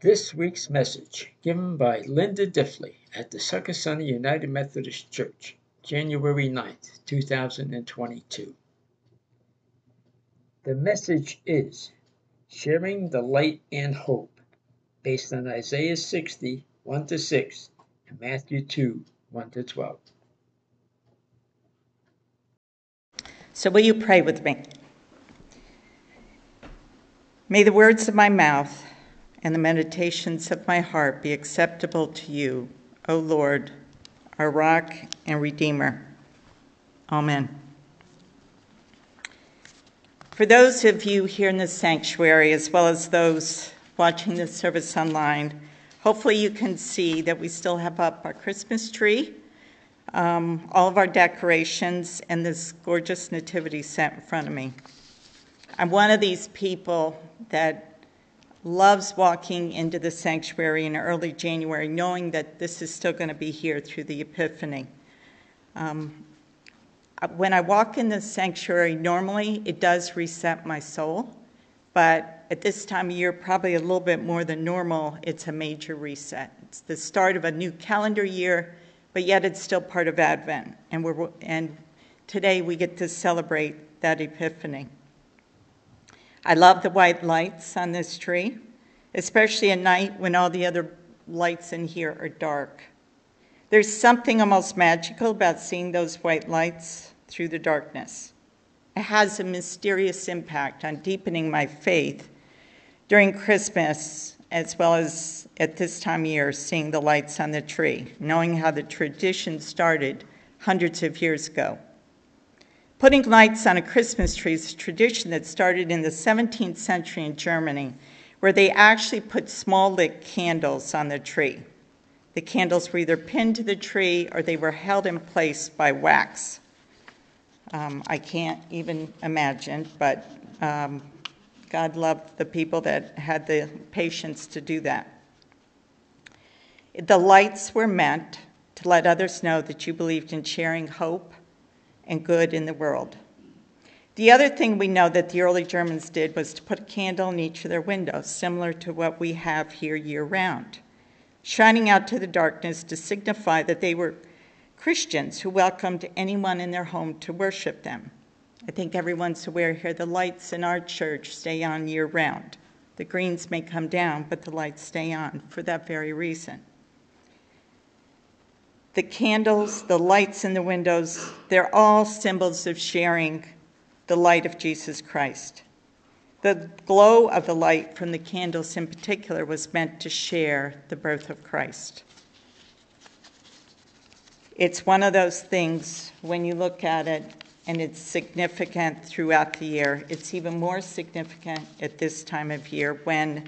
This week's message given by Linda Diffley at the Succasunna United Methodist Church, January 9th, 2022. The message is Sharing the Light and Hope, based on Isaiah 60, 1 to 6, and Matthew 2, 1 to 12. So, will you pray with me? May the words of my mouth and the meditations of my heart be acceptable to you, O Lord, our rock and redeemer. Amen. For those of you here in the sanctuary, as well as those watching this service online, hopefully you can see that we still have up our Christmas tree, um, all of our decorations, and this gorgeous nativity set in front of me. I'm one of these people that loves walking into the sanctuary in early January, knowing that this is still going to be here through the Epiphany. Um, when I walk in the sanctuary, normally it does reset my soul, but at this time of year, probably a little bit more than normal, it's a major reset. It's the start of a new calendar year, but yet it's still part of Advent, and we're and today we get to celebrate that Epiphany. I love the white lights on this tree, especially at night when all the other lights in here are dark. There's something almost magical about seeing those white lights through the darkness. It has a mysterious impact on deepening my faith during Christmas, as well as at this time of year, seeing the lights on the tree, knowing how the tradition started hundreds of years ago. Putting lights on a Christmas tree is a tradition that started in the 17th century in Germany, where they actually put small lit candles on the tree. The candles were either pinned to the tree or they were held in place by wax. Um, I can't even imagine, but um, God loved the people that had the patience to do that. The lights were meant to let others know that you believed in sharing hope and good in the world. The other thing we know that the early Germans did was to put a candle in each of their windows, similar to what we have here year round shining out to the darkness to signify that they were Christians who welcomed anyone in their home to worship them. I think everyone's aware here the lights in our church stay on year round. The greens may come down, but the lights stay on for that very reason. The candles, the lights in the windows, they're all symbols of sharing the light of Jesus Christ. The glow of the light from the candles in particular was meant to share the birth of Christ. It's one of those things when you look at it and it's significant throughout the year. It's even more significant at this time of year when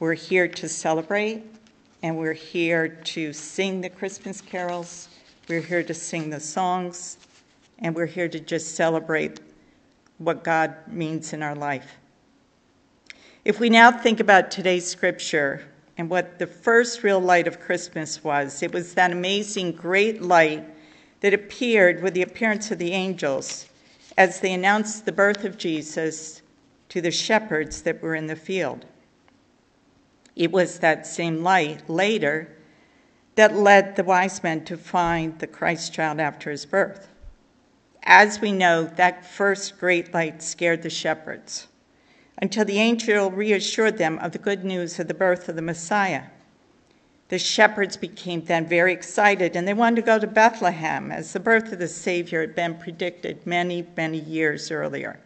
we're here to celebrate and we're here to sing the Christmas carols, we're here to sing the songs, and we're here to just celebrate what God means in our life. If we now think about today's scripture and what the first real light of Christmas was, it was that amazing great light that appeared with the appearance of the angels as they announced the birth of Jesus to the shepherds that were in the field. It was that same light later that led the wise men to find the Christ child after his birth. As we know, that first great light scared the shepherds until the angel reassured them of the good news of the birth of the Messiah. The shepherds became then very excited and they wanted to go to Bethlehem as the birth of the Savior had been predicted many, many years earlier.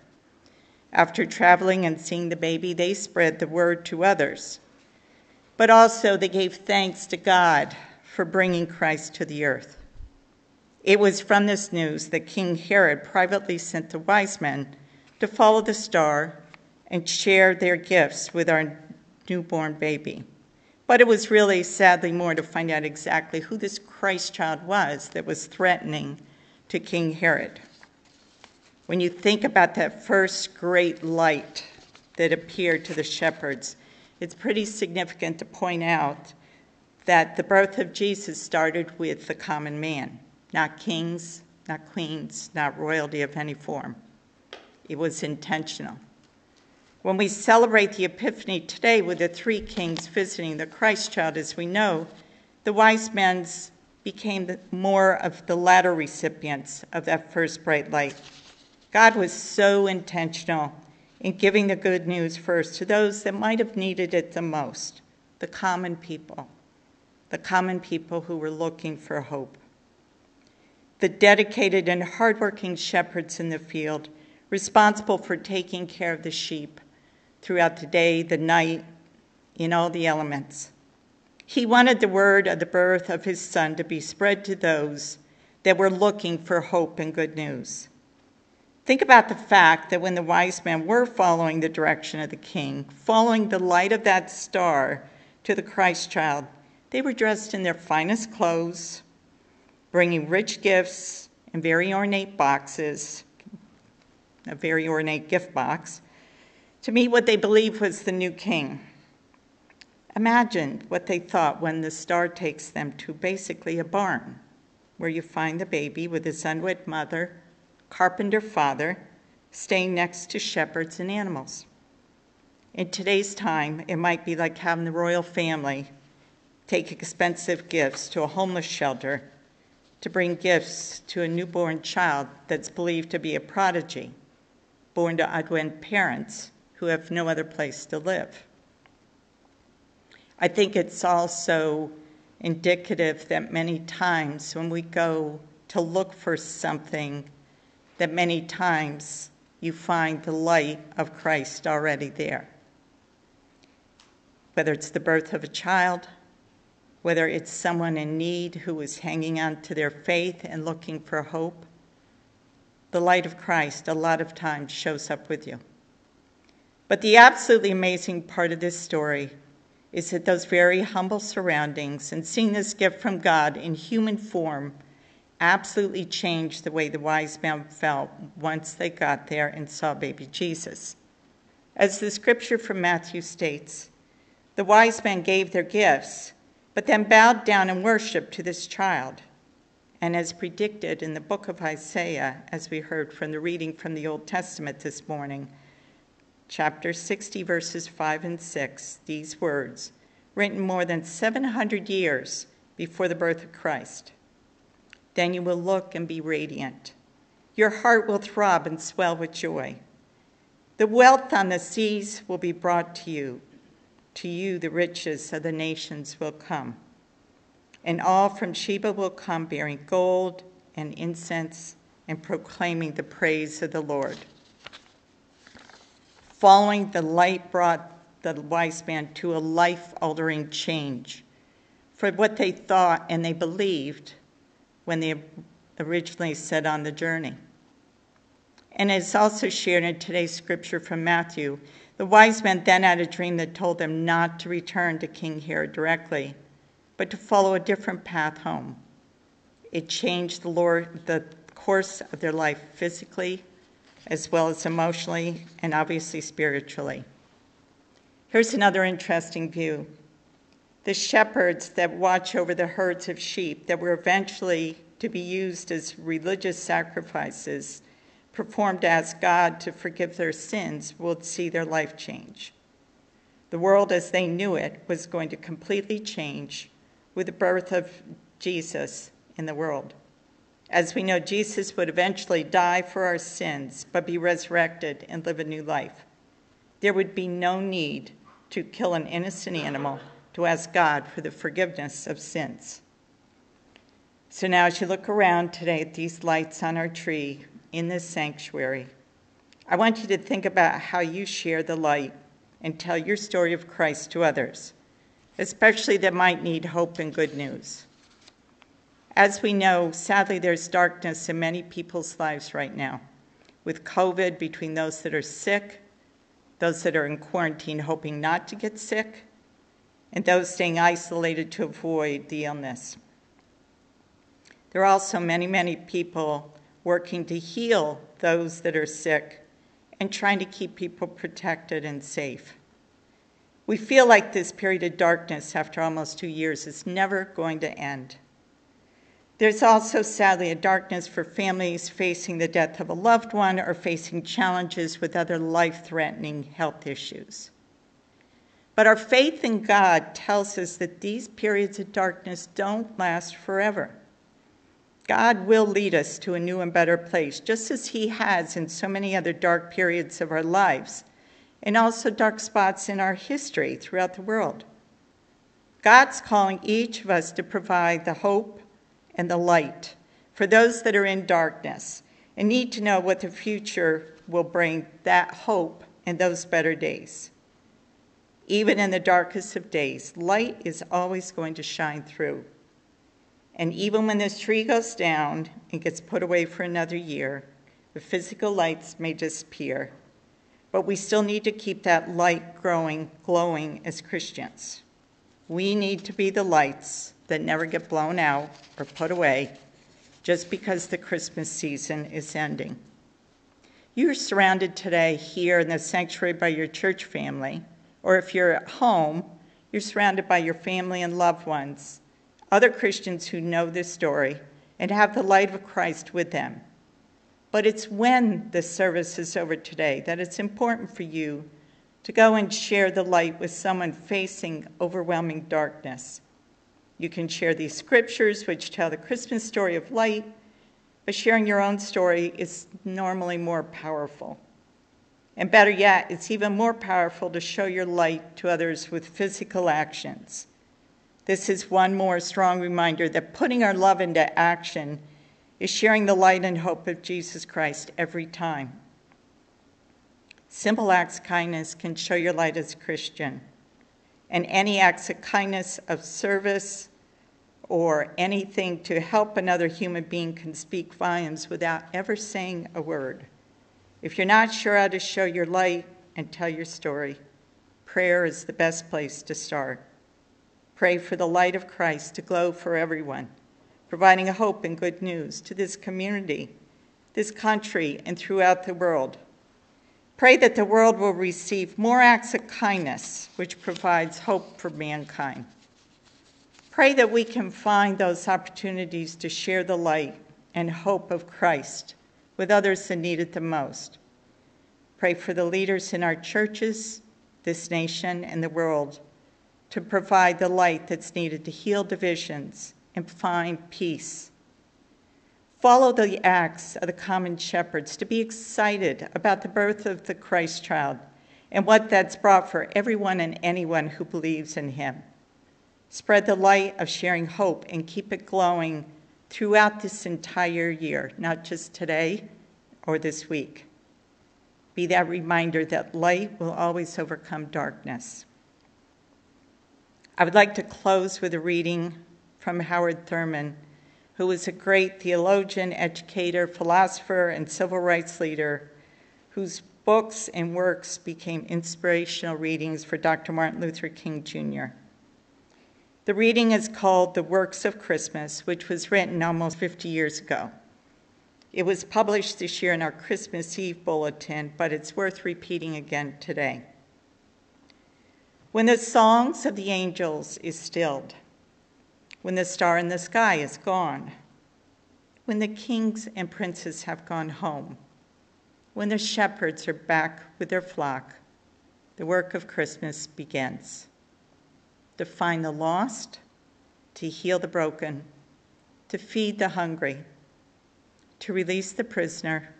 After traveling and seeing the baby, they spread the word to others. But also they gave thanks to God for bringing Christ to the earth. It was from this news that King Herod privately sent the wise men to follow the star and share their gifts with our newborn baby. But it was really, sadly, more to find out exactly who this Christ child was that was threatening to King Herod. When you think about that first great light that appeared to the shepherds, it's pretty significant to point out that the birth of Jesus started with the common man, not kings, not queens, not royalty of any form. It was intentional. When we celebrate the Epiphany today with the three kings visiting the Christ child, as we know, the wise men became more of the latter recipients of that first bright light. God was so intentional in giving the good news first to those that might have needed it the most the common people, the common people who were looking for hope. The dedicated and hardworking shepherds in the field, responsible for taking care of the sheep throughout the day, the night, in all the elements. He wanted the word of the birth of his son to be spread to those that were looking for hope and good news. Think about the fact that when the wise men were following the direction of the king, following the light of that star to the Christ child, they were dressed in their finest clothes, bringing rich gifts and very ornate boxes, a very ornate gift box, to meet what they believed was the new king. Imagine what they thought when the star takes them to basically a barn where you find the baby with his unwed mother carpenter father, staying next to shepherds and animals. In today's time, it might be like having the royal family take expensive gifts to a homeless shelter to bring gifts to a newborn child that's believed to be a prodigy, born to unwed parents who have no other place to live. I think it's also indicative that many times when we go to look for something that many times you find the light of Christ already there. Whether it's the birth of a child, whether it's someone in need who is hanging on to their faith and looking for hope, the light of Christ a lot of times shows up with you. But the absolutely amazing part of this story is that those very humble surroundings and seeing this gift from God in human form absolutely changed the way the wise men felt once they got there and saw baby Jesus. As the scripture from Matthew states, the wise men gave their gifts, but then bowed down and worshiped to this child. And as predicted in the book of Isaiah, as we heard from the reading from the Old Testament this morning, chapter 60, verses 5 and 6, these words, written more than 700 years before the birth of Christ. Then you will look and be radiant. Your heart will throb and swell with joy. The wealth on the seas will be brought to you. To you, the riches of the nations will come. And all from Sheba will come bearing gold and incense and proclaiming the praise of the Lord. Following the light brought the wise man to a life altering change. For what they thought and they believed when they originally set on the journey. And it's also shared in today's scripture from Matthew. The wise men then had a dream that told them not to return to King Herod directly, but to follow a different path home. It changed the, Lord, the course of their life physically, as well as emotionally, and obviously spiritually. Here's another interesting view the shepherds that watch over the herds of sheep that were eventually to be used as religious sacrifices performed as God to forgive their sins would see their life change. The world as they knew it was going to completely change with the birth of Jesus in the world. As we know, Jesus would eventually die for our sins, but be resurrected and live a new life. There would be no need to kill an innocent animal to ask God for the forgiveness of sins. So now, as you look around today at these lights on our tree in this sanctuary, I want you to think about how you share the light and tell your story of Christ to others, especially that might need hope and good news. As we know, sadly, there's darkness in many people's lives right now, with COVID between those that are sick, those that are in quarantine hoping not to get sick, and those staying isolated to avoid the illness. There are also many, many people working to heal those that are sick and trying to keep people protected and safe. We feel like this period of darkness after almost two years is never going to end. There's also, sadly, a darkness for families facing the death of a loved one or facing challenges with other life threatening health issues. But our faith in God tells us that these periods of darkness don't last forever. God will lead us to a new and better place, just as He has in so many other dark periods of our lives, and also dark spots in our history throughout the world. God's calling each of us to provide the hope and the light for those that are in darkness and need to know what the future will bring that hope and those better days. Even in the darkest of days, light is always going to shine through. And even when this tree goes down and gets put away for another year, the physical lights may disappear. But we still need to keep that light growing, glowing as Christians. We need to be the lights that never get blown out or put away just because the Christmas season is ending. You're surrounded today here in the sanctuary by your church family or if you're at home, you're surrounded by your family and loved ones, other Christians who know this story and have the light of Christ with them. But it's when the service is over today that it's important for you to go and share the light with someone facing overwhelming darkness. You can share these scriptures, which tell the Christmas story of light, but sharing your own story is normally more powerful. And better yet, it's even more powerful to show your light to others with physical actions. This is one more strong reminder that putting our love into action is sharing the light and hope of Jesus Christ every time. Simple acts of kindness can show your light as a Christian. And any acts of kindness, of service, or anything to help another human being can speak volumes without ever saying a word. If you're not sure how to show your light and tell your story, prayer is the best place to start. Pray for the light of Christ to glow for everyone, providing hope and good news to this community, this country, and throughout the world. Pray that the world will receive more acts of kindness, which provides hope for mankind. Pray that we can find those opportunities to share the light and hope of Christ with others that need it the most. Pray for the leaders in our churches, this nation, and the world to provide the light that's needed to heal divisions and find peace. Follow the acts of the common shepherds to be excited about the birth of the Christ child and what that's brought for everyone and anyone who believes in him. Spread the light of sharing hope and keep it glowing throughout this entire year, not just today or this week. Be that reminder that light will always overcome darkness. I would like to close with a reading from Howard Thurman, who was a great theologian, educator, philosopher, and civil rights leader whose books and works became inspirational readings for Dr. Martin Luther King Jr. The reading is called The Works of Christmas, which was written almost 50 years ago. It was published this year in our Christmas Eve bulletin, but it's worth repeating again today. When the songs of the angels is stilled, when the star in the sky is gone, when the kings and princes have gone home, when the shepherds are back with their flock, the work of Christmas begins to find the lost, to heal the broken, to feed the hungry, to release the prisoner,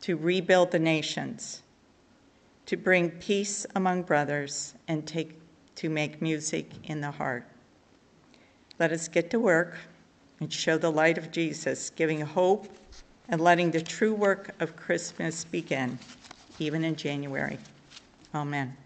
to rebuild the nations, to bring peace among brothers, and take, to make music in the heart. Let us get to work and show the light of Jesus, giving hope and letting the true work of Christmas begin, even in January. Amen.